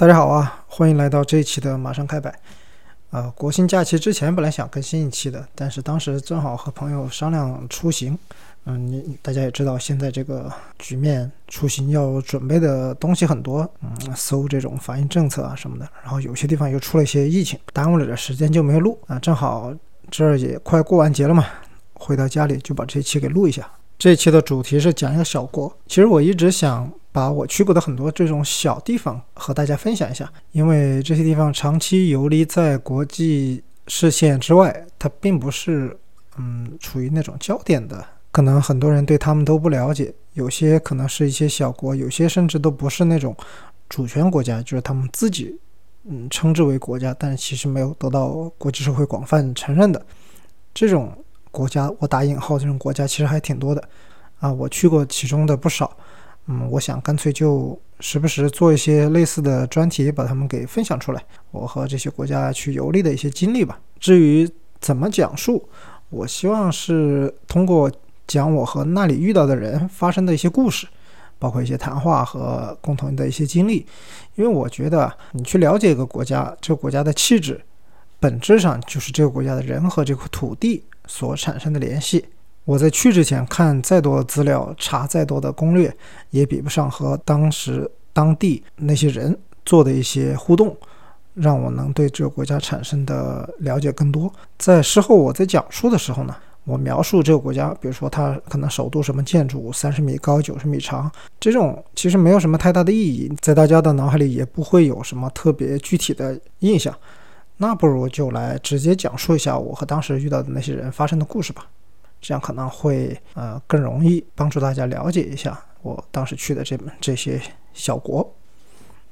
大家好啊，欢迎来到这一期的马上开摆。呃，国庆假期之前本来想更新一期的，但是当时正好和朋友商量出行。嗯，你大家也知道，现在这个局面，出行要准备的东西很多。嗯，搜这种防疫政策啊什么的，然后有些地方又出了一些疫情，耽误了点时间就没录啊。正好这儿也快过完节了嘛，回到家里就把这期给录一下。这期的主题是讲一个小国。其实我一直想把我去过的很多这种小地方和大家分享一下，因为这些地方长期游离在国际视线之外，它并不是嗯处于那种焦点的，可能很多人对他们都不了解。有些可能是一些小国，有些甚至都不是那种主权国家，就是他们自己嗯称之为国家，但其实没有得到国际社会广泛承认的这种。国家，我打引号这种国家其实还挺多的，啊，我去过其中的不少，嗯，我想干脆就时不时做一些类似的专题，把他们给分享出来，我和这些国家去游历的一些经历吧。至于怎么讲述，我希望是通过讲我和那里遇到的人发生的一些故事，包括一些谈话和共同的一些经历，因为我觉得你去了解一个国家，这个国家的气质，本质上就是这个国家的人和这块土地。所产生的联系，我在去之前看再多资料，查再多的攻略，也比不上和当时当地那些人做的一些互动，让我能对这个国家产生的了解更多。在事后我在讲述的时候呢，我描述这个国家，比如说它可能首都什么建筑三十米高、九十米长，这种其实没有什么太大的意义，在大家的脑海里也不会有什么特别具体的印象。那不如就来直接讲述一下我和当时遇到的那些人发生的故事吧，这样可能会呃更容易帮助大家了解一下我当时去的这这些小国。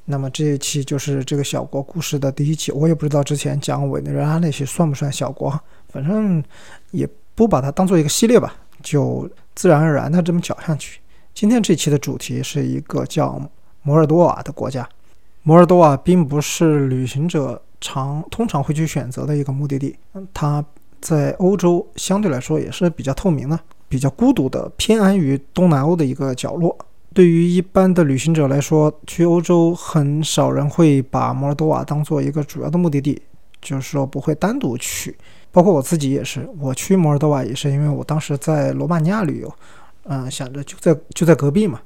那么这一期就是这个小国故事的第一期，我也不知道之前讲委内瑞拉那些算不算小国，反正也不把它当做一个系列吧，就自然而然的这么讲上去。今天这期的主题是一个叫摩尔多瓦的国家，摩尔多瓦并不是旅行者。常通常会去选择的一个目的地，它在欧洲相对来说也是比较透明的、比较孤独的，偏安于东南欧的一个角落。对于一般的旅行者来说，去欧洲很少人会把摩尔多瓦当做一个主要的目的地，就是说不会单独去。包括我自己也是，我去摩尔多瓦也是因为我当时在罗马尼亚旅游，嗯，想着就在就在隔壁嘛，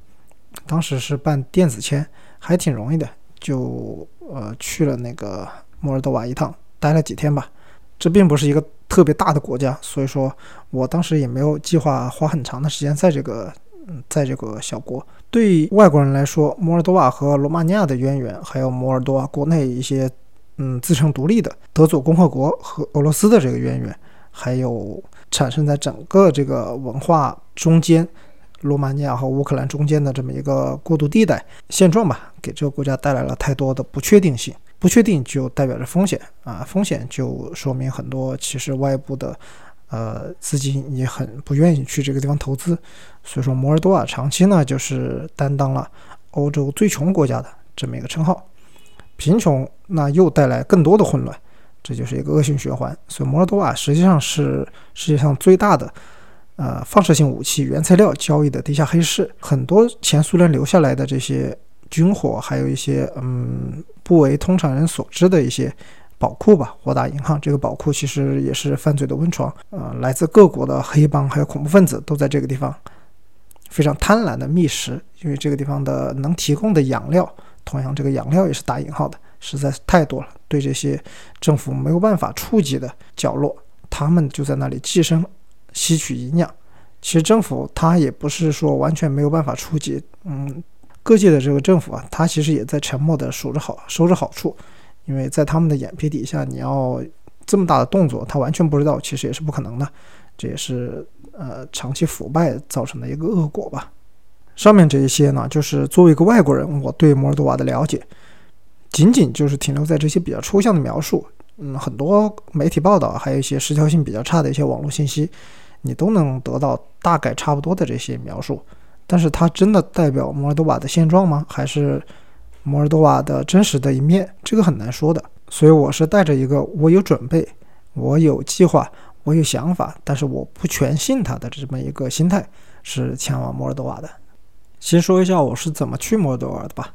当时是办电子签，还挺容易的，就呃去了那个。摩尔多瓦一趟待了几天吧，这并不是一个特别大的国家，所以说我当时也没有计划花很长的时间在这个，嗯，在这个小国。对外国人来说，摩尔多瓦和罗马尼亚的渊源，还有摩尔多瓦国内一些，嗯，自称独立的德佐共和国和俄罗斯的这个渊源，还有产生在整个这个文化中间，罗马尼亚和乌克兰中间的这么一个过渡地带现状吧，给这个国家带来了太多的不确定性。不确定就代表着风险啊，风险就说明很多其实外部的呃资金也很不愿意去这个地方投资，所以说摩尔多瓦长期呢就是担当了欧洲最穷国家的这么一个称号，贫穷那又带来更多的混乱，这就是一个恶性循环。所以摩尔多瓦实际上是世界上最大的呃放射性武器原材料交易的地下黑市，很多前苏联留下来的这些。军火，还有一些嗯不为通常人所知的一些宝库吧，火打银行这个宝库其实也是犯罪的温床，呃，来自各国的黑帮还有恐怖分子都在这个地方非常贪婪的觅食，因为这个地方的能提供的养料，同样这个养料也是打引号的，实在是太多了，对这些政府没有办法触及的角落，他们就在那里寄生吸取营养。其实政府他也不是说完全没有办法触及，嗯。各界的这个政府啊，他其实也在沉默的数着好收着好处，因为在他们的眼皮底下，你要这么大的动作，他完全不知道，其实也是不可能的。这也是呃长期腐败造成的一个恶果吧。上面这一些呢，就是作为一个外国人，我对摩尔多瓦的了解，仅仅就是停留在这些比较抽象的描述。嗯，很多媒体报道，还有一些时效性比较差的一些网络信息，你都能得到大概差不多的这些描述。但是它真的代表摩尔多瓦的现状吗？还是摩尔多瓦的真实的一面？这个很难说的。所以我是带着一个我有准备、我有计划、我有想法，但是我不全信他的这么一个心态，是前往摩尔多瓦的。先说一下我是怎么去摩尔多瓦的吧。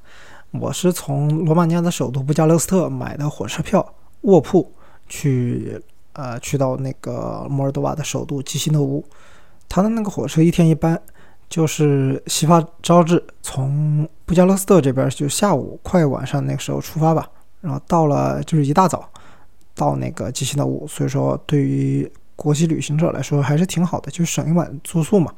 我是从罗马尼亚的首都布加勒斯特买的火车票，卧铺去，呃，去到那个摩尔多瓦的首都基辛诺乌。他的那个火车一天一班，就是西发招致从布加勒斯特这边就下午快晚上那个时候出发吧，然后到了就是一大早到那个基辛诺乌，所以说对于国际旅行者来说还是挺好的，就省一晚住宿嘛，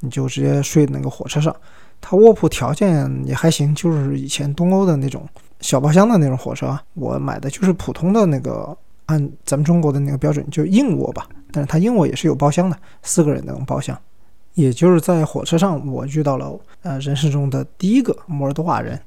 你就直接睡那个火车上。它卧铺条件也还行，就是以前东欧的那种小包厢的那种火车。我买的就是普通的那个，按咱们中国的那个标准，就硬卧吧。但是它硬卧也是有包厢的，四个人那种包厢。也就是在火车上，我遇到了呃人生中的第一个摩尔多瓦人，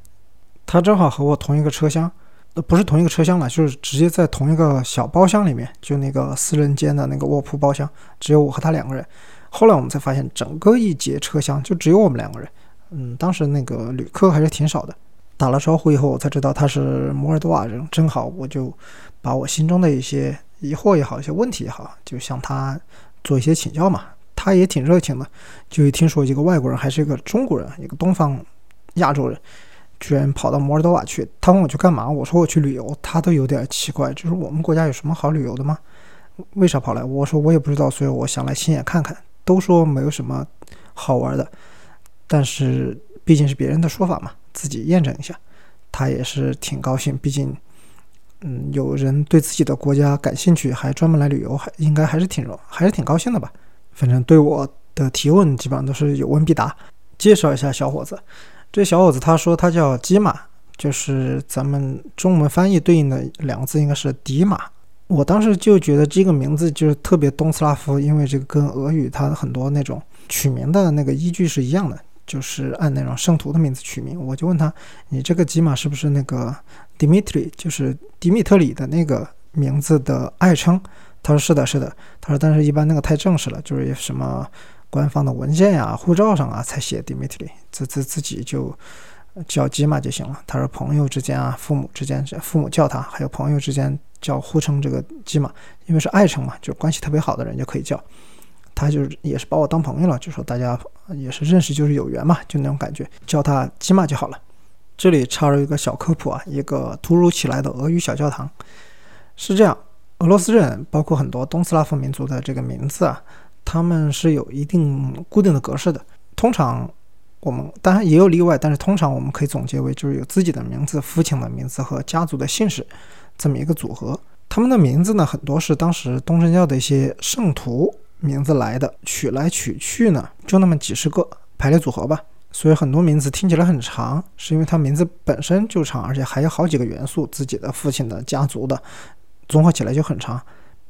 他正好和我同一个车厢，呃不是同一个车厢了，就是直接在同一个小包厢里面，就那个四人间的那个卧铺包厢，只有我和他两个人。后来我们才发现，整个一节车厢就只有我们两个人。嗯，当时那个旅客还是挺少的。打了招呼以后，我才知道他是摩尔多瓦人。正好我就把我心中的一些疑惑也好，一些问题也好，就向他做一些请教嘛。他也挺热情的，就一听说一个外国人还是一个中国人，一个东方亚洲人，居然跑到摩尔多瓦去。他问我去干嘛，我说我去旅游。他都有点奇怪，就是我们国家有什么好旅游的吗？为啥跑来？我说我也不知道，所以我想来亲眼看看。都说没有什么好玩的。但是毕竟是别人的说法嘛，自己验证一下，他也是挺高兴。毕竟，嗯，有人对自己的国家感兴趣，还专门来旅游，还应该还是挺荣，还是挺高兴的吧。反正对我的提问基本上都是有问必答。介绍一下小伙子，这小伙子他说他叫基马，就是咱们中文翻译对应的两个字应该是迪马。我当时就觉得这个名字就是特别东斯拉夫，因为这个跟俄语它很多那种取名的那个依据是一样的。就是按那种圣徒的名字取名，我就问他，你这个吉玛是不是那个 Dimitri，就是迪米特里的那个名字的爱称？他说是的，是的。他说，但是一般那个太正式了，就是什么官方的文件呀、护照上啊才写 Dimitri，自自自己就叫吉玛就行了。他说朋友之间啊、父母之间，父母叫他，还有朋友之间叫互称这个吉玛，因为是爱称嘛，就关系特别好的人就可以叫。他就是也是把我当朋友了，就说大家也是认识就是有缘嘛，就那种感觉，叫他吉玛就好了。这里插入一个小科普啊，一个突如其来的俄语小教堂是这样：俄罗斯人包括很多东斯拉夫民族的这个名字啊，他们是有一定固定的格式的。通常我们当然也有例外，但是通常我们可以总结为就是有自己的名字、父亲的名字和家族的姓氏这么一个组合。他们的名字呢，很多是当时东正教的一些圣徒。名字来的，取来取去呢，就那么几十个排列组合吧。所以很多名字听起来很长，是因为它名字本身就长，而且还有好几个元素，自己的父亲的家族的，综合起来就很长。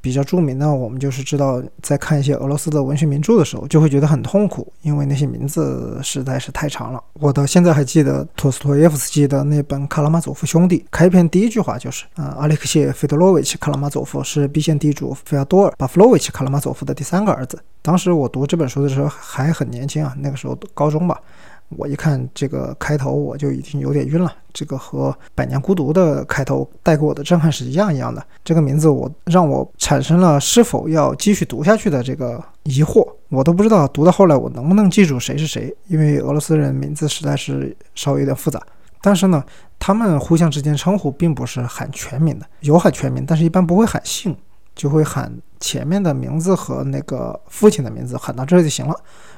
比较著名的，我们就是知道，在看一些俄罗斯的文学名著的时候，就会觉得很痛苦，因为那些名字实在是太长了。我到现在还记得托斯托耶夫斯基的那本《卡拉马佐夫兄弟》，开篇第一句话就是：“啊，阿列克谢·费德罗维奇·卡拉马佐夫是逼县地主费亚多尔·巴夫洛维奇·卡拉马佐夫的第三个儿子。”当时我读这本书的时候还很年轻啊，那个时候高中吧。我一看这个开头，我就已经有点晕了。这个和《百年孤独》的开头带给我的震撼是一样一样的。这个名字我让我产生了是否要继续读下去的这个疑惑。我都不知道读到后来我能不能记住谁是谁，因为俄罗斯人名字实在是稍微有点复杂。但是呢，他们互相之间称呼并不是喊全名的，有喊全名，但是一般不会喊姓，就会喊前面的名字和那个父亲的名字，喊到这就行了。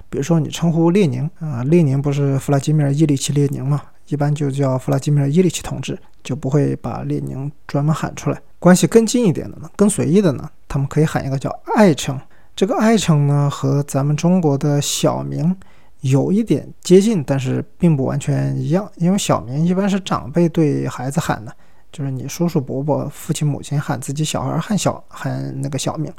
比如说，你称呼列宁啊，列宁不是弗拉基米尔·伊里奇·列宁吗？一般就叫弗拉基米尔·伊里奇同志，就不会把列宁专门喊出来。关系更近一点的呢，更随意的呢，他们可以喊一个叫爱称。这个爱称呢，和咱们中国的小名有一点接近，但是并不完全一样。因为小名一般是长辈对孩子喊的，就是你叔叔伯伯、父亲母亲喊自己小孩喊小喊那个小名。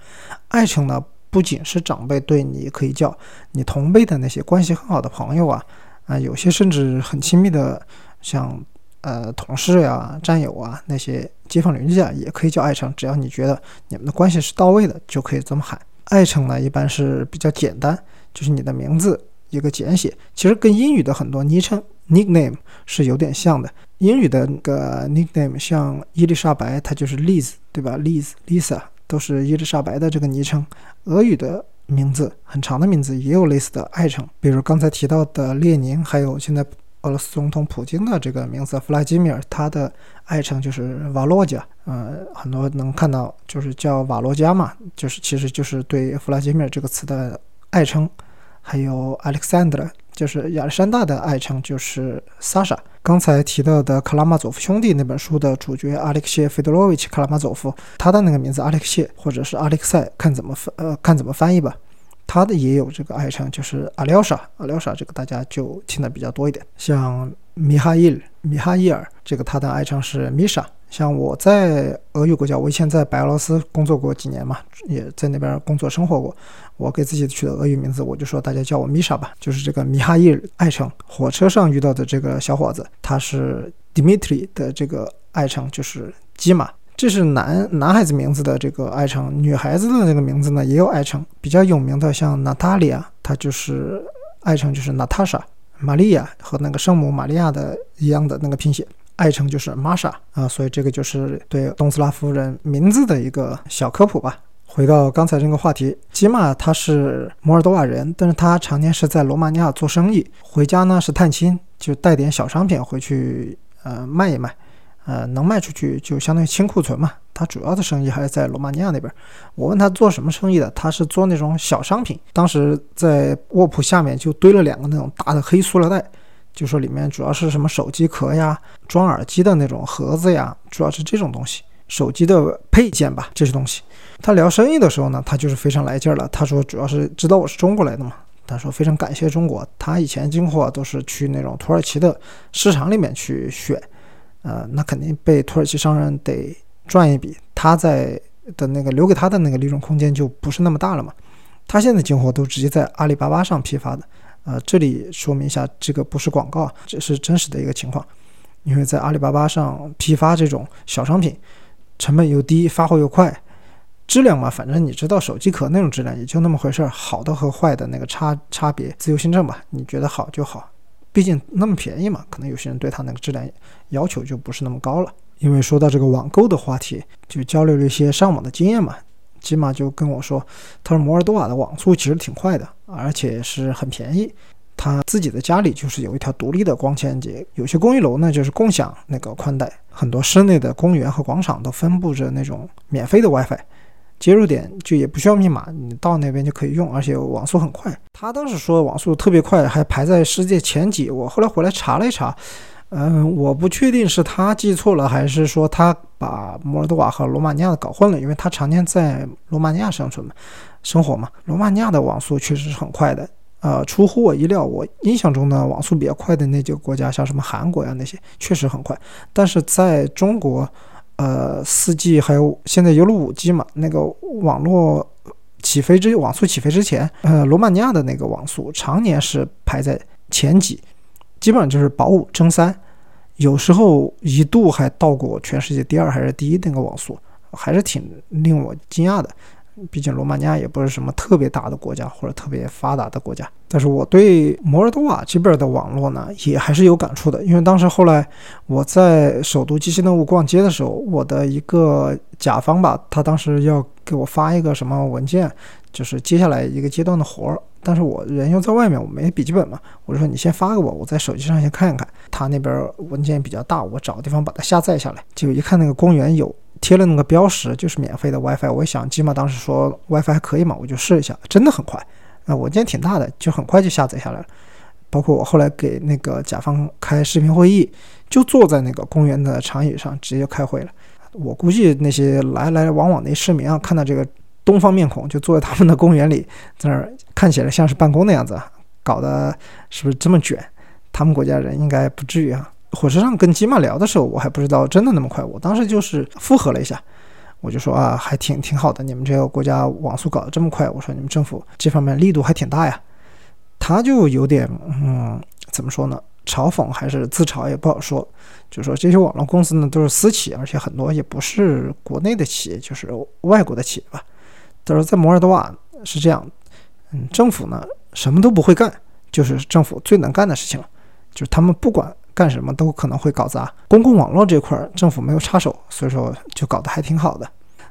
爱称呢？不仅是长辈对你可以叫你同辈的那些关系很好的朋友啊，啊，有些甚至很亲密的，像呃同事呀、战友啊，那些街坊邻居啊，也可以叫爱称。只要你觉得你们的关系是到位的，就可以这么喊。爱称呢，一般是比较简单，就是你的名字一个简写。其实跟英语的很多昵称 （nickname） 是有点像的。英语的那个 nickname，像伊丽莎白，它就是 Liz，对吧？Liz、Lisa。都是伊丽莎白的这个昵称，俄语的名字很长的名字也有类似的爱称，比如刚才提到的列宁，还有现在俄罗斯总统普京的这个名字弗拉基米尔，他的爱称就是瓦洛加。呃，很多能看到就是叫瓦罗加嘛，就是其实就是对弗拉基米尔这个词的爱称。还有 Alexander，就是亚历山大的爱称就是萨莎。刚才提到的《克拉马佐夫兄弟》那本书的主角阿列克谢·费德罗维奇·克拉马佐夫，他的那个名字阿列克谢或者是阿列克塞，看怎么翻呃看怎么翻译吧。他的也有这个爱称，就是阿廖沙，阿廖沙这个大家就听的比较多一点。像米哈伊尔，米哈伊尔这个他的爱称是米莎。像我在俄语国家，我以前在白俄罗斯工作过几年嘛，也在那边工作生活过。我给自己取的俄语名字，我就说大家叫我米莎吧，就是这个米哈伊尔爱称。火车上遇到的这个小伙子，他是 Dmitry 的这个爱称，就是基玛。这是男男孩子名字的这个爱称，女孩子的那个名字呢也有爱称，比较有名的像娜塔莉亚，她就是爱称就是娜塔莎，玛利亚和那个圣母玛利亚的一样的那个拼写，爱称就是玛莎啊，所以这个就是对东斯拉夫人名字的一个小科普吧。回到刚才这个话题，吉玛他是摩尔多瓦人，但是他常年是在罗马尼亚做生意，回家呢是探亲，就带点小商品回去呃卖一卖。呃，能卖出去就相当于清库存嘛。他主要的生意还是在罗马尼亚那边。我问他做什么生意的，他是做那种小商品。当时在卧铺下面就堆了两个那种大的黑塑料袋，就说里面主要是什么手机壳呀、装耳机的那种盒子呀，主要是这种东西，手机的配件吧，这些东西。他聊生意的时候呢，他就是非常来劲了。他说主要是知道我是中国来的嘛，他说非常感谢中国，他以前进货都是去那种土耳其的市场里面去选。呃，那肯定被土耳其商人得赚一笔，他在的那个留给他的那个利润空间就不是那么大了嘛。他现在进货都直接在阿里巴巴上批发的，呃，这里说明一下，这个不是广告，这是真实的一个情况。因为在阿里巴巴上批发这种小商品，成本又低，发货又快，质量嘛，反正你知道手机壳那种质量也就那么回事儿，好的和坏的那个差差别自由心证吧，你觉得好就好。毕竟那么便宜嘛，可能有些人对它那个质量要求就不是那么高了。因为说到这个网购的话题，就交流了一些上网的经验嘛。起码就跟我说，他说摩尔多瓦的网速其实挺快的，而且是很便宜。他自己的家里就是有一条独立的光纤接，有些公寓楼呢就是共享那个宽带，很多室内的公园和广场都分布着那种免费的 WiFi。接入点就也不需要密码，你到那边就可以用，而且网速很快。他当时说网速特别快，还排在世界前几。我后来回来查了一查，嗯，我不确定是他记错了，还是说他把摩尔多瓦和罗马尼亚的搞混了，因为他常年在罗马尼亚生存嘛，生活嘛。罗马尼亚的网速确实是很快的，呃，出乎我意料。我印象中呢，网速比较快的那几个国家，像什么韩国呀那些，确实很快。但是在中国。呃，四 G 还有现在有了五 G 嘛？那个网络起飞之网速起飞之前，呃，罗马尼亚的那个网速常年是排在前几，基本上就是保五争三，有时候一度还到过全世界第二还是第一那个网速，还是挺令我惊讶的。毕竟罗马尼亚也不是什么特别大的国家或者特别发达的国家，但是我对摩尔多瓦这边的网络呢也还是有感触的。因为当时后来我在首都基西诺乌逛街的时候，我的一个甲方吧，他当时要给我发一个什么文件，就是接下来一个阶段的活儿，但是我人又在外面，我没笔记本嘛，我就说你先发给我，我在手机上先看一看。他那边文件比较大，我找个地方把它下载下来，结果一看那个公园有。贴了那个标识，就是免费的 WiFi。我想，起码当时说 WiFi 还可以嘛，我就试一下，真的很快。啊，文件挺大的，就很快就下载下来了。包括我后来给那个甲方开视频会议，就坐在那个公园的长椅上直接开会了。我估计那些来来往往的市民啊，看到这个东方面孔就坐在他们的公园里，在那儿看起来像是办公的样子，搞得是不是这么卷？他们国家人应该不至于啊。火车上跟吉玛聊的时候，我还不知道真的那么快。我当时就是附和了一下，我就说啊，还挺挺好的，你们这个国家网速搞得这么快，我说你们政府这方面力度还挺大呀。他就有点嗯，怎么说呢？嘲讽还是自嘲也不好说。就说这些网络公司呢都是私企，而且很多也不是国内的企业，就是外国的企业吧。他说在摩尔多瓦是这样，嗯，政府呢什么都不会干，就是政府最能干的事情了，就是他们不管。干什么都可能会搞砸，公共网络这块政府没有插手，所以说就搞得还挺好的。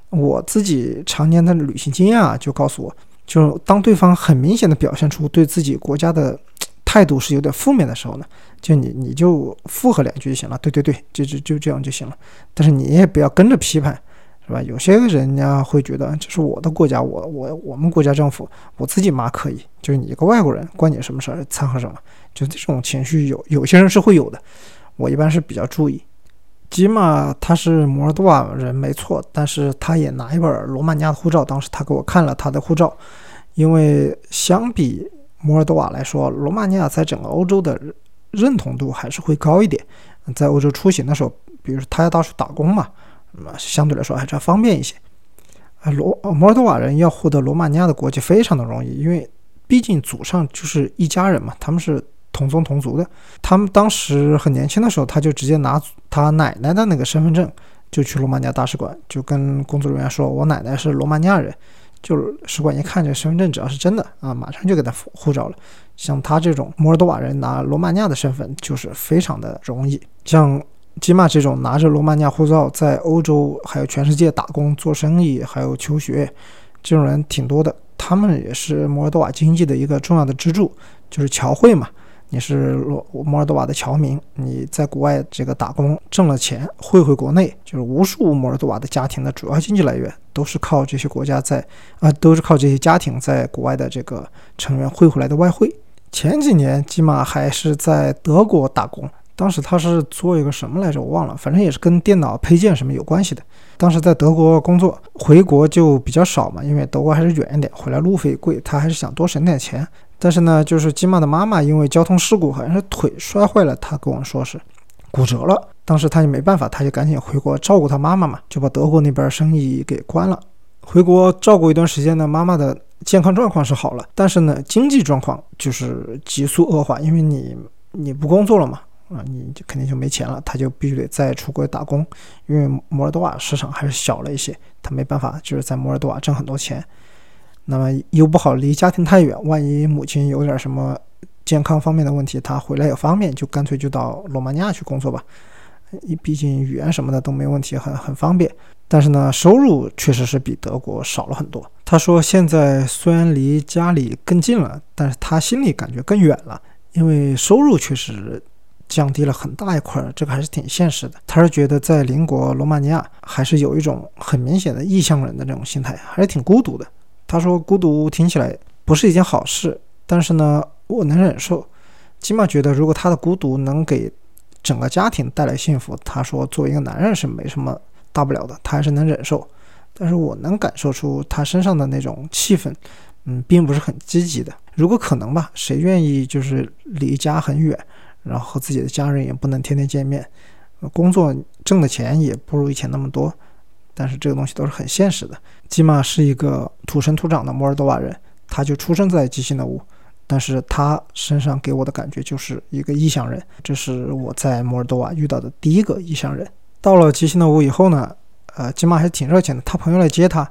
我自己常年的旅行经验啊，就告诉我，就是当对方很明显的表现出对自己国家的态度是有点负面的时候呢，就你你就附和两句就行了，对对对，就就就这样就行了。但是你也不要跟着批判，是吧？有些人家会觉得这是我的国家，我我我们国家政府，我自己骂可以，就是你一个外国人，关你什么事儿？掺和什么？就这种情绪有有些人是会有的，我一般是比较注意。吉玛他是摩尔多瓦人没错，但是他也拿一本罗马尼亚的护照，当时他给我看了他的护照，因为相比。摩尔多瓦来说，罗马尼亚在整个欧洲的认同度还是会高一点。在欧洲出行的时候，比如说他要到处打工嘛，那么相对来说还是要方便一些。啊，罗摩尔多瓦人要获得罗马尼亚的国籍非常的容易，因为毕竟祖上就是一家人嘛，他们是同宗同族的。他们当时很年轻的时候，他就直接拿他奶奶的那个身份证，就去罗马尼亚大使馆，就跟工作人员说：“我奶奶是罗马尼亚人。”就使馆一看这身份证，只要是真的啊，马上就给他护照了。像他这种摩尔多瓦人拿罗马尼亚的身份，就是非常的容易。像吉玛这种拿着罗马尼亚护照在欧洲还有全世界打工、做生意还有求学，这种人挺多的。他们也是摩尔多瓦经济的一个重要的支柱，就是侨汇嘛。你是罗摩尔多瓦的侨民，你在国外这个打工挣了钱汇回国内，就是无数摩尔多瓦的家庭的主要经济来源都是靠这些国家在啊，都是靠这些家庭在国外的这个成员汇回来的外汇。前几年吉玛还是在德国打工，当时他是做一个什么来着？我忘了，反正也是跟电脑配件什么有关系的。当时在德国工作，回国就比较少嘛，因为德国还是远一点，回来路费贵，他还是想多省点钱。但是呢，就是金玛的妈妈因为交通事故，好像是腿摔坏了，他跟我说是骨折了。当时他就没办法，他就赶紧回国照顾他妈妈嘛，就把德国那边生意给关了。回国照顾一段时间呢，妈妈的健康状况是好了，但是呢，经济状况就是急速恶化，因为你你不工作了嘛，啊，你就肯定就没钱了，他就必须得再出国打工，因为摩尔多瓦市场还是小了一些，他没办法，就是在摩尔多瓦挣很多钱。那么又不好离家庭太远，万一母亲有点什么健康方面的问题，他回来也方便，就干脆就到罗马尼亚去工作吧。毕竟语言什么的都没问题，很很方便。但是呢，收入确实是比德国少了很多。他说现在虽然离家里更近了，但是他心里感觉更远了，因为收入确实降低了很大一块，这个还是挺现实的。他是觉得在邻国罗马尼亚还是有一种很明显的异乡人的这种心态，还是挺孤独的。他说：“孤独听起来不是一件好事，但是呢，我能忍受。起码觉得，如果他的孤独能给整个家庭带来幸福，他说作为一个男人是没什么大不了的，他还是能忍受。但是我能感受出他身上的那种气氛，嗯，并不是很积极的。如果可能吧，谁愿意就是离家很远，然后和自己的家人也不能天天见面，工作挣的钱也不如以前那么多。”但是这个东西都是很现实的。吉玛是一个土生土长的摩尔多瓦人，他就出生在基辛德乌，但是他身上给我的感觉就是一个异乡人。这是我在摩尔多瓦遇到的第一个异乡人。到了基辛德乌以后呢，呃，吉玛还挺热情的。他朋友来接他，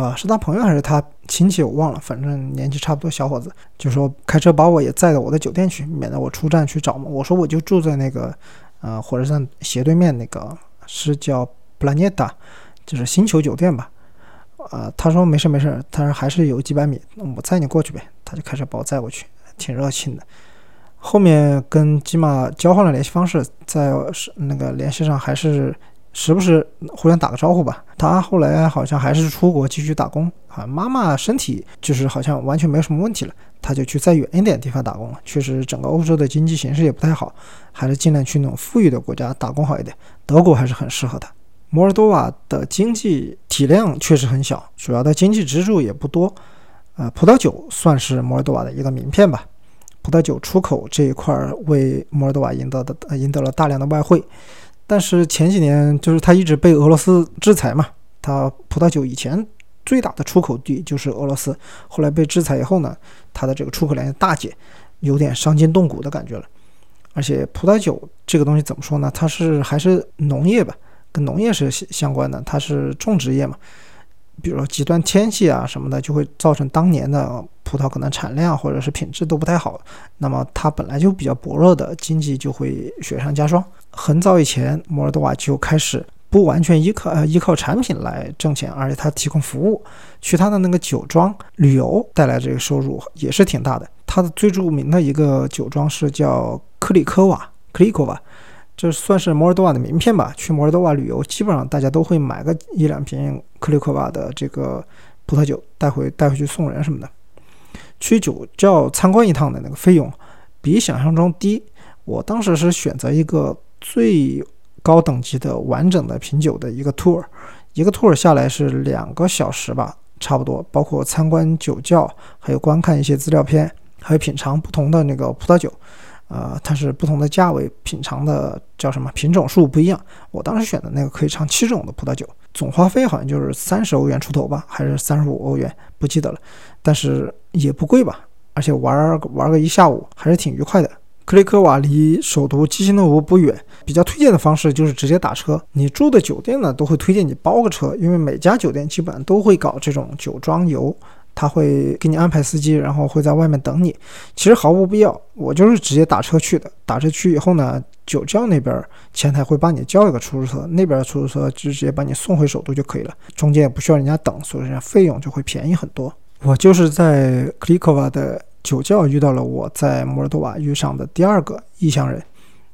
啊，是他朋友还是他亲戚我忘了，反正年纪差不多小伙子，就说开车把我也载到我的酒店去，免得我出站去找嘛。我说我就住在那个，呃，火车站斜对面那个，是叫。布拉涅达，就是星球酒店吧？呃，他说没事没事，他说还是有几百米，我载你过去呗。他就开车把我载过去，挺热情的。后面跟吉玛交换了联系方式，在是那个联系上，还是时不时互相打个招呼吧。他后来好像还是出国继续打工啊。妈妈身体就是好像完全没有什么问题了，他就去再远一点地方打工了。确实，整个欧洲的经济形势也不太好，还是尽量去那种富裕的国家打工好一点。德国还是很适合他。摩尔多瓦的经济体量确实很小，主要的经济支柱也不多。呃，葡萄酒算是摩尔多瓦的一个名片吧。葡萄酒出口这一块为摩尔多瓦赢得的赢得了大量的外汇。但是前几年就是它一直被俄罗斯制裁嘛，它葡萄酒以前最大的出口地就是俄罗斯，后来被制裁以后呢，它的这个出口量大减，有点伤筋动骨的感觉了。而且葡萄酒这个东西怎么说呢？它是还是农业吧。跟农业是相关的，它是种植业嘛，比如说极端天气啊什么的，就会造成当年的葡萄可能产量或者是品质都不太好，那么它本来就比较薄弱的经济就会雪上加霜。很早以前，摩尔多瓦就开始不完全依靠呃依靠产品来挣钱，而且它提供服务，去它的那个酒庄旅游带来这个收入也是挺大的。它的最著名的一个酒庄是叫克里科瓦克里科瓦，这算是摩尔多瓦的名片吧。去摩尔多瓦旅游，基本上大家都会买个一两瓶克里科瓦的这个葡萄酒带回带回去送人什么的。去酒窖参观一趟的那个费用比想象中低。我当时是选择一个最高等级的完整的品酒的一个 tour，一个 tour 下来是两个小时吧，差不多，包括参观酒窖，还有观看一些资料片，还有品尝不同的那个葡萄酒。呃，它是不同的价位，品尝的叫什么品种数不一样。我当时选的那个可以尝七种的葡萄酒，总花费好像就是三十欧元出头吧，还是三十五欧元，不记得了。但是也不贵吧，而且玩玩个一下午还是挺愉快的。克雷科瓦离首都基辛诺夫不远，比较推荐的方式就是直接打车。你住的酒店呢，都会推荐你包个车，因为每家酒店基本上都会搞这种酒庄游。他会给你安排司机，然后会在外面等你。其实毫无必要，我就是直接打车去的。打车去以后呢，酒窖那边前台会帮你叫一个出租车，那边的出租车就直接把你送回首都就可以了，中间也不需要人家等，所以说费用就会便宜很多。我就是在克里科瓦的酒窖遇到了我在摩尔多瓦遇上的第二个异乡人，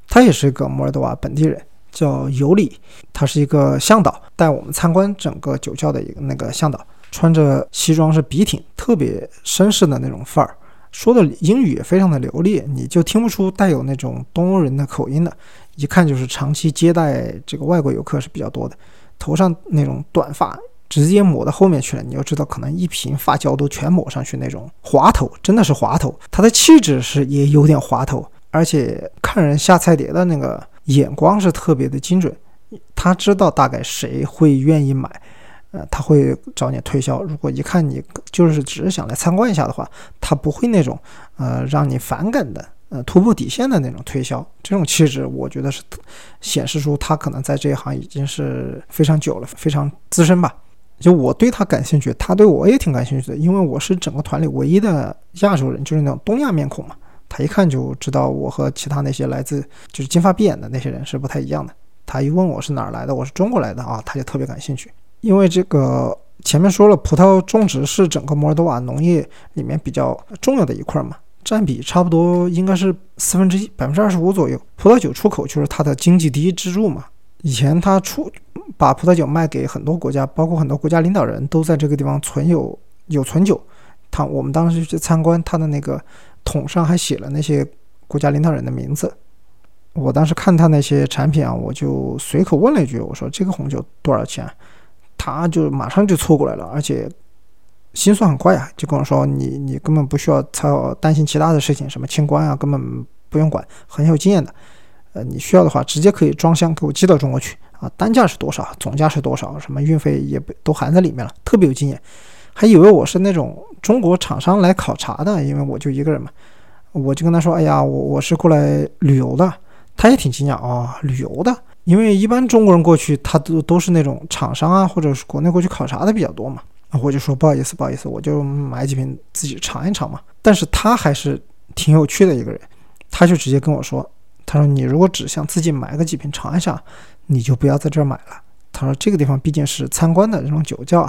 他也是一个摩尔多瓦本地人，叫尤里，他是一个向导，带我们参观整个酒窖的一个那个向导。穿着西装是笔挺，特别绅士的那种范儿，说的英语也非常的流利，你就听不出带有那种东欧人的口音的，一看就是长期接待这个外国游客是比较多的。头上那种短发直接抹到后面去了，你要知道，可能一瓶发胶都全抹上去那种滑头，真的是滑头。他的气质是也有点滑头，而且看人下菜碟的那个眼光是特别的精准，他知道大概谁会愿意买。呃，他会找你推销。如果一看你就是只是想来参观一下的话，他不会那种呃让你反感的，呃突破底线的那种推销。这种气质，我觉得是显示出他可能在这一行已经是非常久了，非常资深吧。就我对他感兴趣，他对我也挺感兴趣的，因为我是整个团里唯一的亚洲人，就是那种东亚面孔嘛。他一看就知道我和其他那些来自就是金发碧眼的那些人是不太一样的。他一问我是哪儿来的，我是中国来的啊，他就特别感兴趣。因为这个前面说了，葡萄种植是整个摩尔多瓦农业里面比较重要的一块嘛，占比差不多应该是四分之一，百分之二十五左右。葡萄酒出口就是它的经济第一支柱嘛。以前他出把葡萄酒卖给很多国家，包括很多国家领导人都在这个地方存有有存酒。他我们当时去参观他的那个桶上还写了那些国家领导人的名字。我当时看他那些产品啊，我就随口问了一句，我说这个红酒多少钱？他就马上就凑过来了，而且心算很快啊，就跟我说：“你你根本不需要操担心其他的事情，什么清关啊，根本不用管，很有经验的。呃，你需要的话，直接可以装箱给我寄到中国去啊。单价是多少？总价是多少？什么运费也都含在里面了，特别有经验。还以为我是那种中国厂商来考察的，因为我就一个人嘛。我就跟他说：哎呀，我我是过来旅游的。他也挺惊讶啊，旅游的。”因为一般中国人过去，他都都是那种厂商啊，或者是国内过去考察的比较多嘛。我就说不好意思，不好意思，我就买几瓶自己尝一尝嘛。但是他还是挺有趣的一个人，他就直接跟我说：“他说你如果只想自己买个几瓶尝一下，你就不要在这儿买了。他说这个地方毕竟是参观的这种酒窖，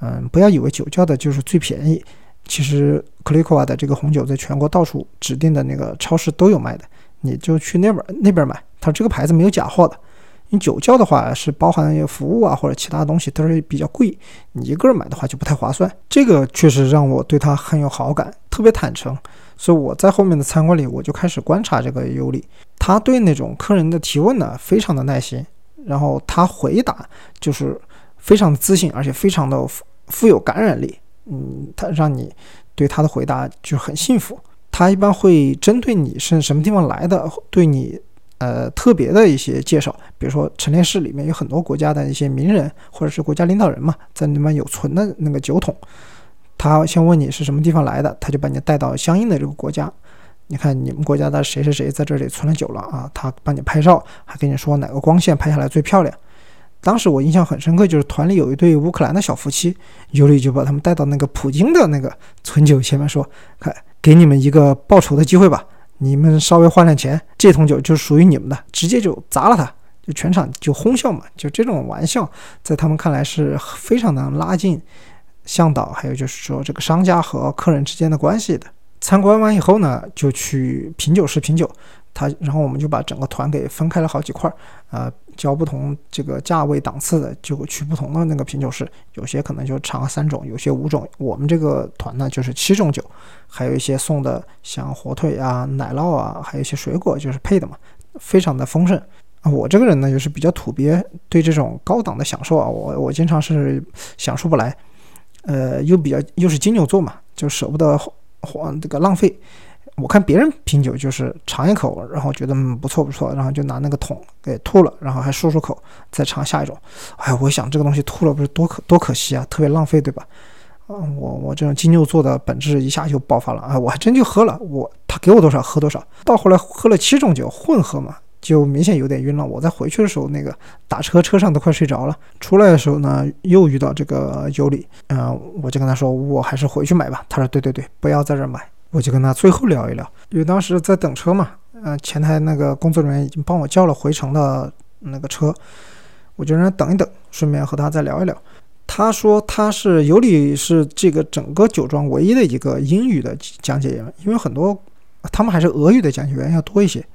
嗯，不要以为酒窖的就是最便宜。其实克雷科瓦的这个红酒在全国到处指定的那个超市都有卖的，你就去那边那边买。他说这个牌子没有假货的。”你酒窖的话是包含服务啊或者其他东西都是比较贵，你一个人买的话就不太划算。这个确实让我对他很有好感，特别坦诚。所以我在后面的参观里，我就开始观察这个尤里，他对那种客人的提问呢非常的耐心，然后他回答就是非常的自信，而且非常的富富有感染力。嗯，他让你对他的回答就很幸福。他一般会针对你是什么地方来的，对你。呃，特别的一些介绍，比如说陈列室里面有很多国家的一些名人或者是国家领导人嘛，在里面有存的那个酒桶，他先问你是什么地方来的，他就把你带到相应的这个国家。你看你们国家的谁谁谁在这里存了酒了啊？他帮你拍照，还跟你说哪个光线拍下来最漂亮。当时我印象很深刻，就是团里有一对乌克兰的小夫妻，尤里就把他们带到那个普京的那个存酒前面说：“看，给你们一个报仇的机会吧。”你们稍微花点钱，这桶酒就属于你们的，直接就砸了它，就全场就哄笑嘛，就这种玩笑，在他们看来是非常能拉近向导，还有就是说这个商家和客人之间的关系的。参观完以后呢，就去品酒师品酒。他然后我们就把整个团给分开了好几块儿，呃，交不同这个价位档次的就去不同的那个品酒师，有些可能就尝三种，有些五种。我们这个团呢就是七种酒，还有一些送的像火腿啊、奶酪啊，还有一些水果就是配的嘛，非常的丰盛。我这个人呢就是比较土鳖，对这种高档的享受啊，我我经常是享受不来，呃，又比较又是金牛座嘛，就舍不得花这个浪费。我看别人品酒就是尝一口，然后觉得嗯不错不错，然后就拿那个桶给吐了，然后还漱漱口，再尝下一种。哎，我想这个东西吐了不是多可多可惜啊，特别浪费，对吧？嗯，我我这种金牛座的本质一下就爆发了啊！我还真就喝了，我他给我多少喝多少。到后来喝了七种酒混合嘛，就明显有点晕了。我在回去的时候，那个打车车上都快睡着了。出来的时候呢，又遇到这个尤里，嗯，我就跟他说，我还是回去买吧。他说对对对，不要在这买。我就跟他最后聊一聊，因为当时在等车嘛，嗯，前台那个工作人员已经帮我叫了回程的那个车，我就让他等一等，顺便和他再聊一聊。他说他是尤里是这个整个酒庄唯一的一个英语的讲解员，因为很多他们还是俄语的讲解员要多一些，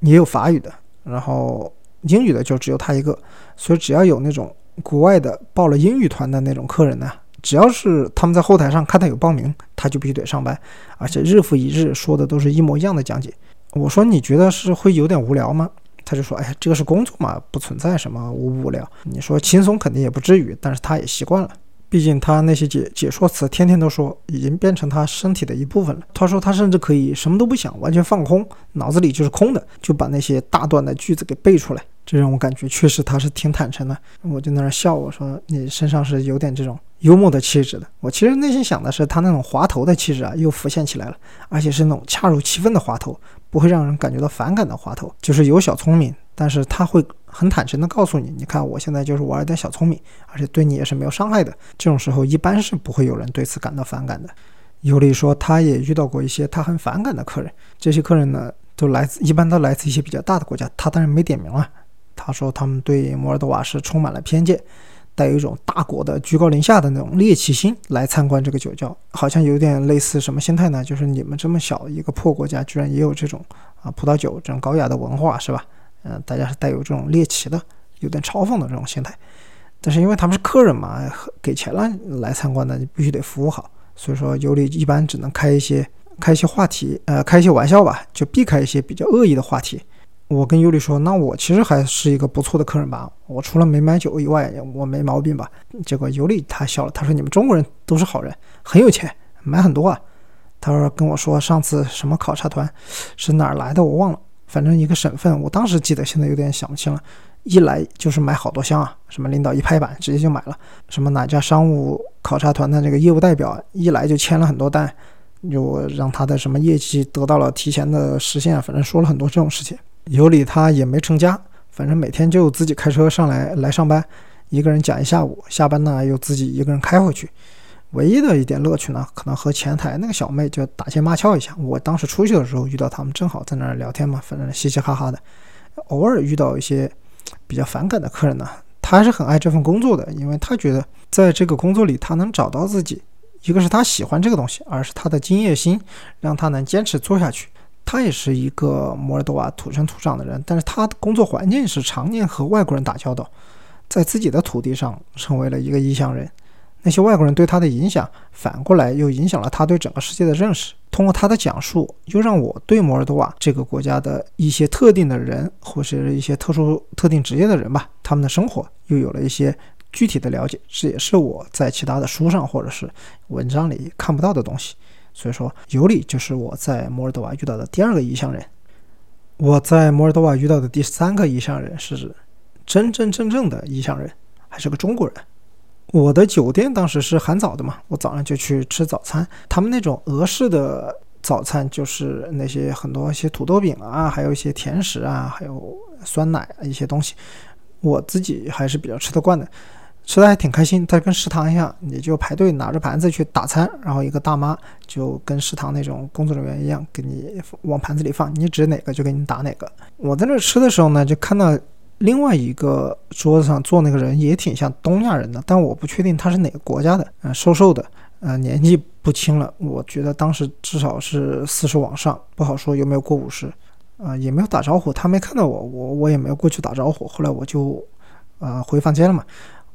也有法语的，然后英语的就只有他一个，所以只要有那种国外的报了英语团的那种客人呢。只要是他们在后台上看他有报名，他就必须得上班，而且日复一日说的都是一模一样的讲解。我说你觉得是会有点无聊吗？他就说：“哎呀，这个是工作嘛，不存在什么无无聊。你说轻松肯定也不至于，但是他也习惯了。毕竟他那些解解说词天天都说，已经变成他身体的一部分了。他说他甚至可以什么都不想，完全放空，脑子里就是空的，就把那些大段的句子给背出来。”这让我感觉确实他是挺坦诚的，我就在那笑，我说你身上是有点这种幽默的气质的。我其实内心想的是他那种滑头的气质啊，又浮现起来了，而且是那种恰如其分的滑头，不会让人感觉到反感的滑头，就是有小聪明，但是他会很坦诚的告诉你，你看我现在就是玩点小聪明，而且对你也是没有伤害的。这种时候一般是不会有人对此感到反感的。尤里说他也遇到过一些他很反感的客人，这些客人呢都来自一般都来自一些比较大的国家，他当然没点名了。他说他们对摩尔多瓦是充满了偏见，带有一种大国的居高临下的那种猎奇心来参观这个酒窖，好像有点类似什么心态呢？就是你们这么小一个破国家，居然也有这种啊葡萄酒这种高雅的文化，是吧？嗯，大家是带有这种猎奇的，有点嘲讽的这种心态。但是因为他们是客人嘛，给钱了来参观的，你必须得服务好，所以说尤里一般只能开一些开一些话题，呃，开一些玩笑吧，就避开一些比较恶意的话题。我跟尤里说：“那我其实还是一个不错的客人吧？我除了没买酒以外，我没毛病吧？”结果尤里他笑了，他说：“你们中国人都是好人，很有钱，买很多啊。”他说：“跟我说上次什么考察团是哪儿来的，我忘了，反正一个省份，我当时记得，现在有点想不清了。一来就是买好多箱啊，什么领导一拍板直接就买了，什么哪家商务考察团的这个业务代表一来就签了很多单，就让他的什么业绩得到了提前的实现，反正说了很多这种事情。”尤里他也没成家，反正每天就自己开车上来来上班，一个人讲一下午，下班呢又自己一个人开回去。唯一的一点乐趣呢，可能和前台那个小妹就打情骂俏一下。我当时出去的时候遇到他们，正好在那儿聊天嘛，反正嘻嘻哈哈的。偶尔遇到一些比较反感的客人呢，他还是很爱这份工作的，因为他觉得在这个工作里他能找到自己，一个是他喜欢这个东西，二是他的敬业心让他能坚持做下去。他也是一个摩尔多瓦土生土长的人，但是他的工作环境是常年和外国人打交道，在自己的土地上成为了一个异乡人。那些外国人对他的影响，反过来又影响了他对整个世界的认识。通过他的讲述，又让我对摩尔多瓦这个国家的一些特定的人，或是一些特殊特定职业的人吧，他们的生活又有了一些具体的了解。这也是我在其他的书上或者是文章里看不到的东西。所以说，尤里就是我在摩尔多瓦遇到的第二个异乡人。我在摩尔多瓦遇到的第三个异乡人是真真正正的异乡人，还是个中国人。我的酒店当时是含早的嘛，我早上就去吃早餐。他们那种俄式的早餐就是那些很多一些土豆饼啊，还有一些甜食啊，还有酸奶一些东西，我自己还是比较吃得惯的。吃的还挺开心，它跟食堂一样，你就排队拿着盘子去打餐，然后一个大妈就跟食堂那种工作人员一样，给你往盘子里放，你指哪个就给你打哪个。我在那吃的时候呢，就看到另外一个桌子上坐那个人也挺像东亚人的，但我不确定他是哪个国家的，嗯，瘦瘦的，呃，年纪不轻了。我觉得当时至少是四十往上，不好说有没有过五十。啊，也没有打招呼，他没看到我，我我也没有过去打招呼。后来我就，呃，回房间了嘛。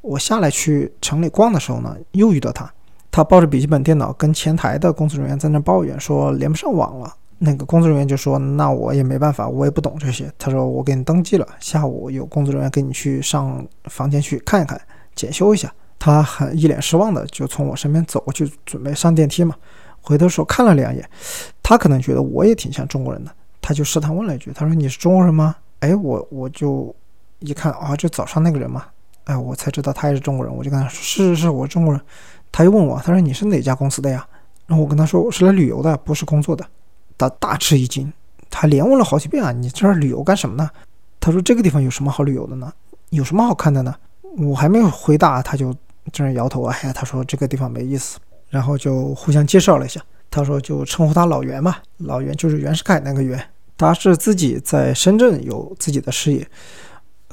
我下来去城里逛的时候呢，又遇到他，他抱着笔记本电脑跟前台的工作人员在那抱怨说连不上网了。那个工作人员就说：“那我也没办法，我也不懂这些。”他说：“我给你登记了，下午有工作人员给你去上房间去看一看，检修一下。”他很一脸失望的就从我身边走过去，准备上电梯嘛。回头时候看了两眼，他可能觉得我也挺像中国人的。他就试探问了一句：“他说你是中国人吗？”哎，我我就一看啊，就早上那个人嘛，哎，我才知道他也是中国人。我就跟他说：“是是是，我中国人。”他又问我：“他说你是哪家公司的呀？”然后我跟他说：“我是来旅游的，不是工作的。”他大吃一惊，他连问了好几遍啊：“你这儿旅游干什么呢？”他说：“这个地方有什么好旅游的呢？有什么好看的呢？”我还没有回答，他就在那摇头。哎呀，他说这个地方没意思，然后就互相介绍了一下。他说就称呼他老袁嘛，老袁就是袁世凯那个袁。他是自己在深圳有自己的事业，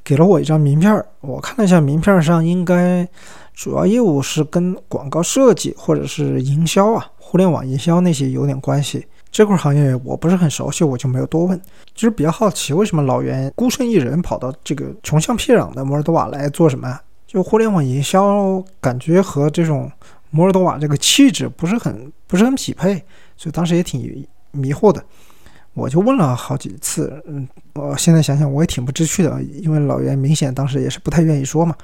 给了我一张名片我看了一下名片上应该主要业务是跟广告设计或者是营销啊，互联网营销那些有点关系。这块行业我不是很熟悉，我就没有多问。就是比较好奇，为什么老袁孤身一人跑到这个穷乡僻壤的摩尔多瓦来做什么？就互联网营销，感觉和这种摩尔多瓦这个气质不是很不是很匹配，所以当时也挺迷惑的。我就问了好几次，嗯，我现在想想我也挺不知趣的，因为老袁明显当时也是不太愿意说嘛，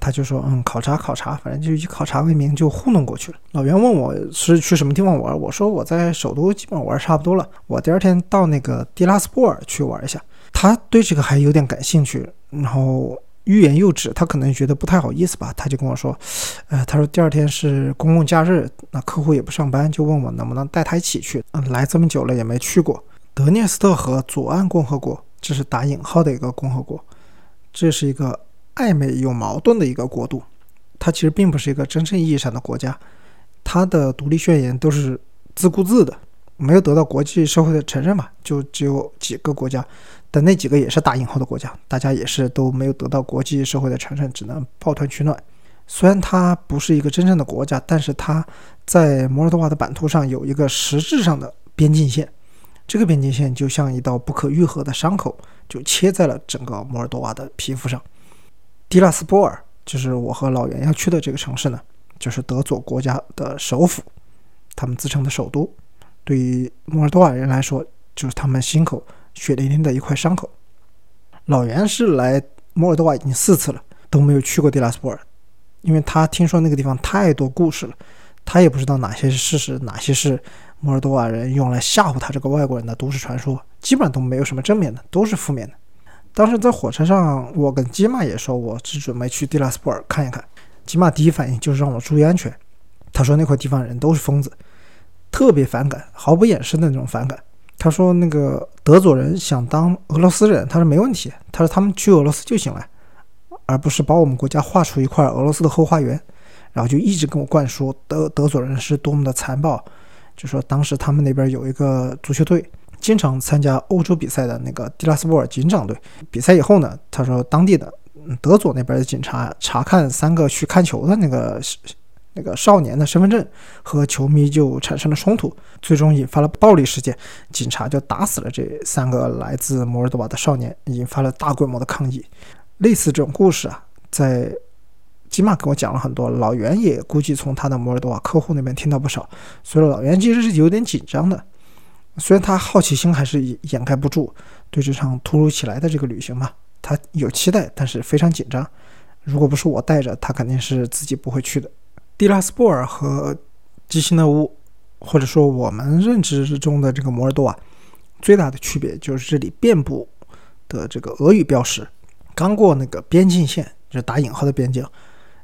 他就说，嗯，考察考察，反正就以考察为名就糊弄过去了。老袁问我是去什么地方玩，我说我在首都基本上玩差不多了，我第二天到那个迪拉斯波尔去玩一下。他对这个还有点感兴趣，然后欲言又止，他可能觉得不太好意思吧，他就跟我说，呃，他说第二天是公共假日，那客户也不上班，就问我能不能带他一起去。嗯，来这么久了也没去过。德涅斯特河左岸共和国，这是打引号的一个共和国，这是一个暧昧有矛盾的一个国度。它其实并不是一个真正意义上的国家，它的独立宣言都是自顾自的，没有得到国际社会的承认嘛，就只有几个国家，但那几个也是打引号的国家，大家也是都没有得到国际社会的承认，只能抱团取暖。虽然它不是一个真正的国家，但是它在摩尔多瓦的版图上有一个实质上的边境线。这个边境线就像一道不可愈合的伤口，就切在了整个摩尔多瓦的皮肤上。迪拉斯波尔就是我和老袁要去的这个城市呢，就是德佐国家的首府，他们自称的首都。对于摩尔多瓦人来说，就是他们心口血淋淋的一块伤口。老袁是来摩尔多瓦已经四次了，都没有去过迪拉斯波尔，因为他听说那个地方太多故事了，他也不知道哪些是事实，哪些是。摩尔多瓦人用来吓唬他这个外国人的都市传说，基本上都没有什么正面的，都是负面的。当时在火车上，我跟吉玛也说，我只准备去迪拉斯波尔看一看。吉玛第一反应就是让我注意安全。他说那块地方人都是疯子，特别反感，毫不掩饰的那种反感。他说那个德佐人想当俄罗斯人，他说没问题，他说他们去俄罗斯就行了，而不是把我们国家划出一块俄罗斯的后花园。然后就一直跟我灌输德德佐人是多么的残暴。就说当时他们那边有一个足球队，经常参加欧洲比赛的那个蒂拉斯波尔警长队。比赛以后呢，他说当地的德佐那边的警察查看三个去看球的那个那个少年的身份证，和球迷就产生了冲突，最终引发了暴力事件。警察就打死了这三个来自摩尔多瓦的少年，引发了大规模的抗议。类似这种故事啊，在。起码跟我讲了很多，老袁也估计从他的摩尔多瓦客户那边听到不少，所以老袁其实是有点紧张的。虽然他好奇心还是掩盖不住，对这场突如其来的这个旅行嘛，他有期待，但是非常紧张。如果不是我带着，他肯定是自己不会去的。蒂拉斯波尔和基辛诺乌，或者说我们认知之中的这个摩尔多瓦，最大的区别就是这里遍布的这个俄语标识。刚过那个边境线，就是打引号的边境。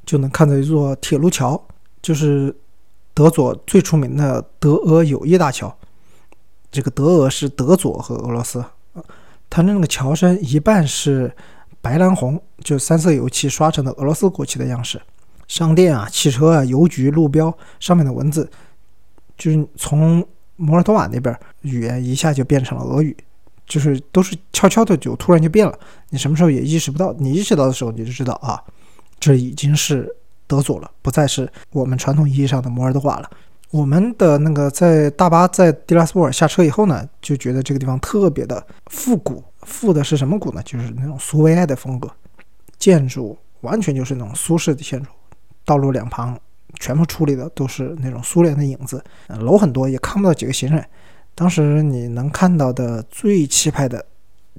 就能看到一座铁路桥，就是德佐最出名的德俄友谊大桥。这个德俄是德佐和俄罗斯，它那个桥身一半是白蓝红，就三色油漆刷成的俄罗斯国旗的样式。商店啊、汽车啊、邮局路标上面的文字，就是从摩尔多瓦那边语言一下就变成了俄语，就是都是悄悄的就突然就变了。你什么时候也意识不到，你意识到的时候你就知道啊。这已经是德佐了，不再是我们传统意义上的摩尔多瓦了。我们的那个在大巴在迪拉斯波尔下车以后呢，就觉得这个地方特别的复古。复的是什么古呢？就是那种苏维埃的风格，建筑完全就是那种苏式的建筑，道路两旁全部处理的都是那种苏联的影子，楼很多，也看不到几个行人。当时你能看到的最气派的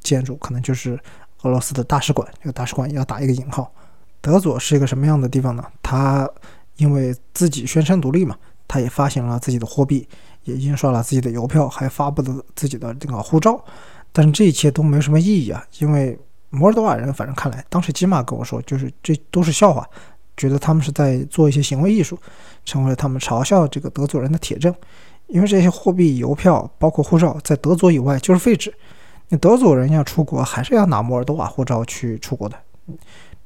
建筑，可能就是俄罗斯的大使馆。这个大使馆要打一个引号。德佐是一个什么样的地方呢？他因为自己宣称独立嘛，他也发行了自己的货币，也印刷了自己的邮票，还发布了自己的这个护照。但是这一切都没有什么意义啊，因为摩尔多瓦人反正看来，当时基玛跟我说，就是这都是笑话，觉得他们是在做一些行为艺术，成为了他们嘲笑这个德族人的铁证。因为这些货币、邮票，包括护照，在德族以外就是废纸。你德族人要出国，还是要拿摩尔多瓦护照去出国的，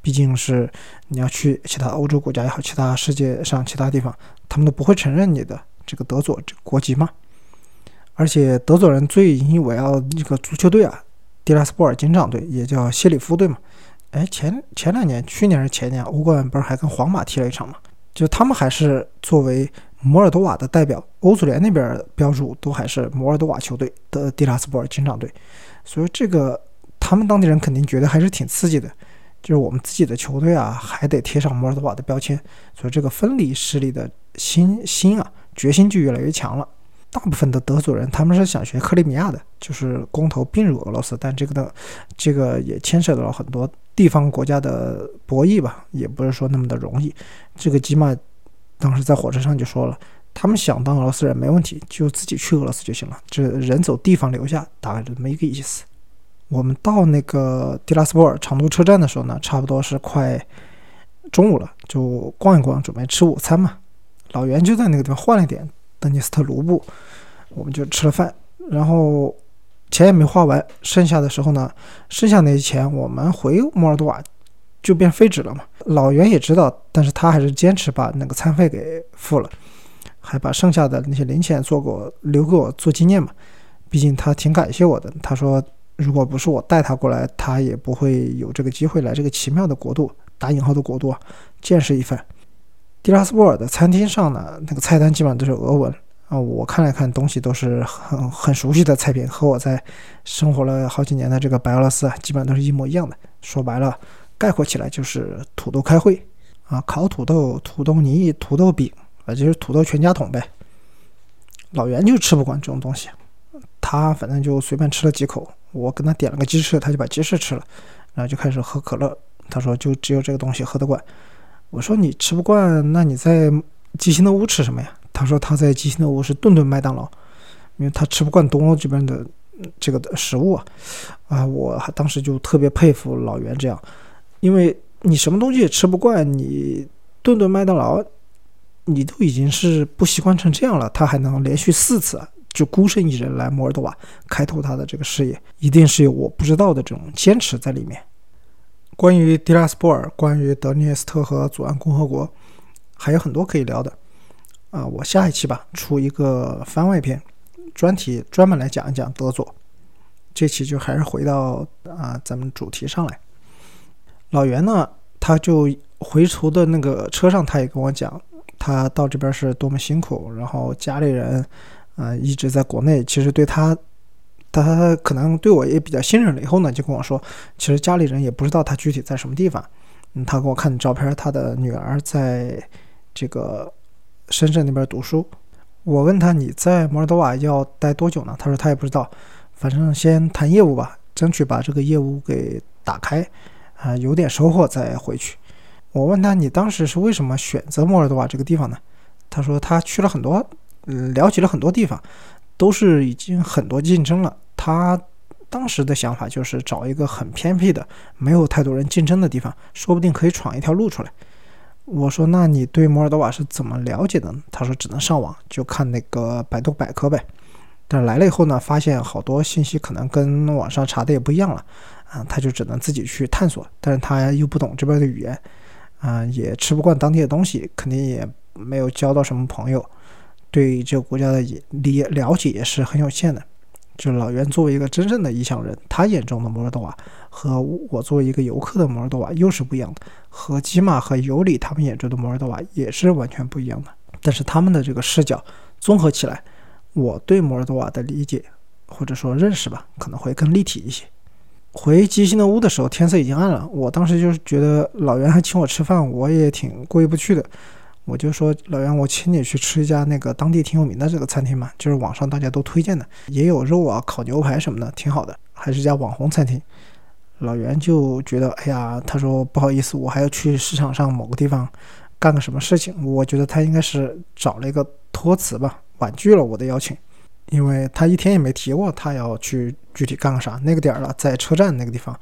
毕竟是你要去其他欧洲国家也好，其他世界上其他地方，他们都不会承认你的这个德佐这个国籍嘛。而且德佐人最引以为傲的这个足球队啊，迪拉斯波尔警长队也叫谢里夫队嘛。哎，前前两年，去年是前年，欧冠不是还跟皇马踢了一场嘛？就他们还是作为摩尔多瓦的代表，欧足联那边标注都还是摩尔多瓦球队的迪拉斯波尔警长队，所以这个他们当地人肯定觉得还是挺刺激的。就是我们自己的球队啊，还得贴上摩尔多瓦的标签，所以这个分离势力的心心啊，决心就越来越强了。大部分的德族人他们是想学克里米亚的，就是公投并入俄罗斯，但这个的这个也牵涉到了很多地方国家的博弈吧，也不是说那么的容易。这个吉玛当时在火车上就说了，他们想当俄罗斯人没问题，就自己去俄罗斯就行了，这人走地方留下，大概这么一个意思。我们到那个蒂拉斯波尔长途车站的时候呢，差不多是快中午了，就逛一逛，准备吃午餐嘛。老袁就在那个地方换了点。丹尼斯特卢布，我们就吃了饭，然后钱也没花完，剩下的时候呢，剩下那些钱我们回摩尔多瓦就变废纸了嘛。老袁也知道，但是他还是坚持把那个餐费给付了，还把剩下的那些零钱做给我留给我做纪念嘛。毕竟他挺感谢我的，他说如果不是我带他过来，他也不会有这个机会来这个奇妙的国度（打引号的国度），见识一番。迪拉斯波尔的餐厅上呢，那个菜单基本上都是俄文啊。我看了看，东西都是很很熟悉的菜品，和我在生活了好几年的这个白俄罗斯啊，基本上都是一模一样的。说白了，概括起来就是土豆开会啊，烤土豆、土豆泥、土豆饼啊，就是土豆全家桶呗。老袁就吃不惯这种东西，他反正就随便吃了几口。我跟他点了个鸡翅，他就把鸡翅吃了，然后就开始喝可乐。他说就只有这个东西喝得惯。我说你吃不惯，那你在吉星的屋吃什么呀？他说他在吉星的屋是顿顿麦当劳，因为他吃不惯东欧这边的这个的食物啊。啊，我当时就特别佩服老袁这样，因为你什么东西也吃不惯，你顿顿麦当劳，你都已经是不习惯成这样了，他还能连续四次就孤身一人来摩尔多瓦开拓他的这个事业，一定是有我不知道的这种坚持在里面。关于迪拉斯波尔，关于德涅斯特和左岸共和国，还有很多可以聊的。啊，我下一期吧出一个番外篇专题，专门来讲一讲德佐。这期就还是回到啊咱们主题上来。老袁呢，他就回途的那个车上，他也跟我讲，他到这边是多么辛苦，然后家里人啊一直在国内，其实对他。他可能对我也比较信任了，以后呢，就跟我说，其实家里人也不知道他具体在什么地方。嗯，他给我看照片，他的女儿在这个深圳那边读书。我问他你在摩尔多瓦要待多久呢？他说他也不知道，反正先谈业务吧，争取把这个业务给打开，啊，有点收获再回去。我问他你当时是为什么选择摩尔多瓦这个地方呢？他说他去了很多，嗯了解了很多地方，都是已经很多竞争了。他当时的想法就是找一个很偏僻的、没有太多人竞争的地方，说不定可以闯一条路出来。我说：“那你对摩尔多瓦是怎么了解的呢？”他说：“只能上网，就看那个百度百科呗。”但来了以后呢，发现好多信息可能跟网上查的也不一样了，啊，他就只能自己去探索。但是他又不懂这边的语言，啊，也吃不惯当地的东西，肯定也没有交到什么朋友，对这个国家的理了解也是很有限的。就老袁作为一个真正的异乡人，他眼中的摩尔多瓦和我作为一个游客的摩尔多瓦又是不一样的，和吉玛和尤里他们眼中的摩尔多瓦也是完全不一样的。但是他们的这个视角综合起来，我对摩尔多瓦的理解或者说认识吧，可能会更立体一些。回吉星的屋的时候，天色已经暗了。我当时就是觉得老袁还请我吃饭，我也挺过意不去的。我就说老袁，我请你去吃一家那个当地挺有名的这个餐厅嘛，就是网上大家都推荐的，也有肉啊、烤牛排什么的，挺好的，还是家网红餐厅。老袁就觉得，哎呀，他说不好意思，我还要去市场上某个地方干个什么事情。我觉得他应该是找了一个托词吧，婉拒了我的邀请，因为他一天也没提过他要去具体干个啥。那个点儿了，在车站那个地方，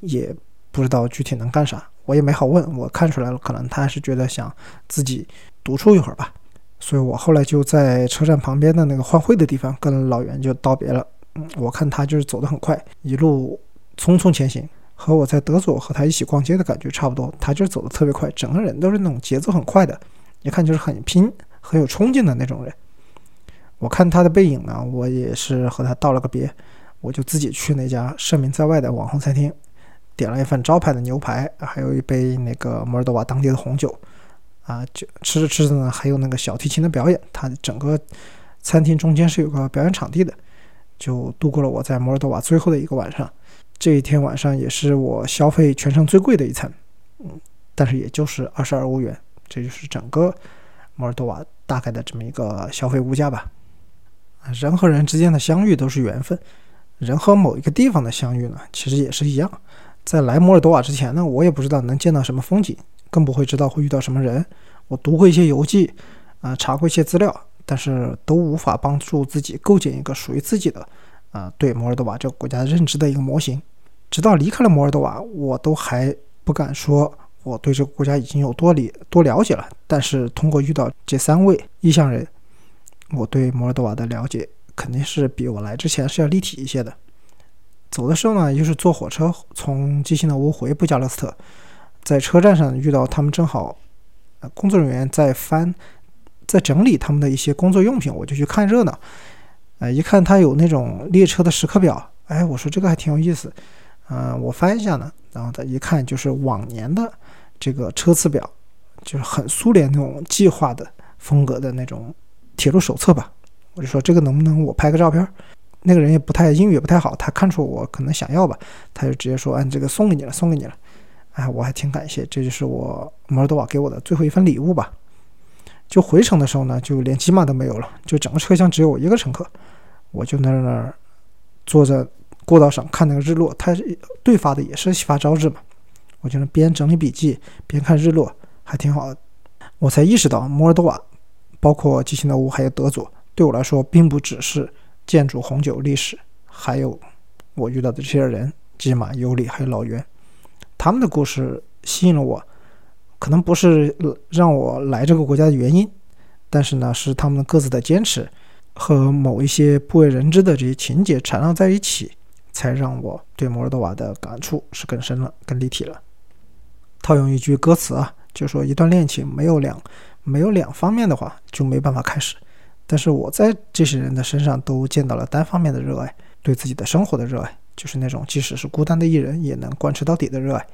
也不知道具体能干啥，我也没好问。我看出来了，可能他是觉得想自己独处一会儿吧。所以我后来就在车站旁边的那个换汇的地方跟老袁就道别了。嗯，我看他就是走得很快，一路。匆匆前行，和我在德佐和他一起逛街的感觉差不多。他就是走得特别快，整个人都是那种节奏很快的，一看就是很拼、很有冲劲的那种人。我看他的背影呢，我也是和他道了个别，我就自己去那家盛名在外的网红餐厅，点了一份招牌的牛排，还有一杯那个摩尔多瓦当地的红酒。啊，就吃着吃着呢，还有那个小提琴的表演。它整个餐厅中间是有个表演场地的，就度过了我在摩尔多瓦最后的一个晚上。这一天晚上也是我消费全程最贵的一餐，嗯，但是也就是二十二欧元，这就是整个摩尔多瓦大概的这么一个消费物价吧。人和人之间的相遇都是缘分，人和某一个地方的相遇呢，其实也是一样。在来摩尔多瓦之前呢，我也不知道能见到什么风景，更不会知道会遇到什么人。我读过一些游记，啊，查过一些资料，但是都无法帮助自己构建一个属于自己的。啊，对摩尔多瓦这个国家认知的一个模型，直到离开了摩尔多瓦，我都还不敢说我对这个国家已经有多理多了解了。但是通过遇到这三位异乡人，我对摩尔多瓦的了解肯定是比我来之前是要立体一些的。走的时候呢，又是坐火车从基辛德乌回布加勒斯特，在车站上遇到他们，正好呃工作人员在翻，在整理他们的一些工作用品，我就去看热闹。呃，一看他有那种列车的时刻表，哎，我说这个还挺有意思，嗯，我翻一下呢，然后他一看就是往年的这个车次表，就是很苏联那种计划的风格的那种铁路手册吧。我就说这个能不能我拍个照片？那个人也不太英语也不太好，他看出我可能想要吧，他就直接说，嗯，这个送给你了，送给你了。哎，我还挺感谢，这就是我摩尔多瓦给我的最后一份礼物吧。就回程的时候呢，就连机码都没有了，就整个车厢只有我一个乘客，我就在那儿坐在过道上看那个日落。他对发的也是发朝日嘛，我就能边整理笔记边看日落，还挺好的。我才意识到摩尔多瓦，包括基辛德乌还有德佐，对我来说并不只是建筑、红酒、历史，还有我遇到的这些人，吉马、尤里还有老袁，他们的故事吸引了我。可能不是让我来这个国家的原因，但是呢，是他们各自的坚持和某一些不为人知的这些情节缠绕在一起，才让我对摩尔多瓦的感触是更深了、更立体了。套用一句歌词啊，就说一段恋情没有两没有两方面的话，就没办法开始。但是我在这些人的身上都见到了单方面的热爱，对自己的生活的热爱，就是那种即使是孤单的一人也能贯彻到底的热爱。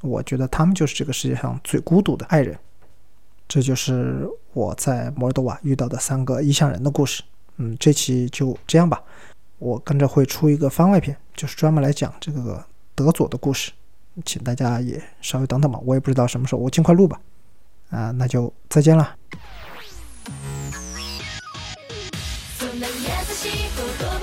我觉得他们就是这个世界上最孤独的爱人，这就是我在摩尔多瓦遇到的三个异乡人的故事。嗯，这期就这样吧。我跟着会出一个番外篇，就是专门来讲这个德佐的故事，请大家也稍微等等吧。我也不知道什么时候，我尽快录吧。啊，那就再见了。しいこと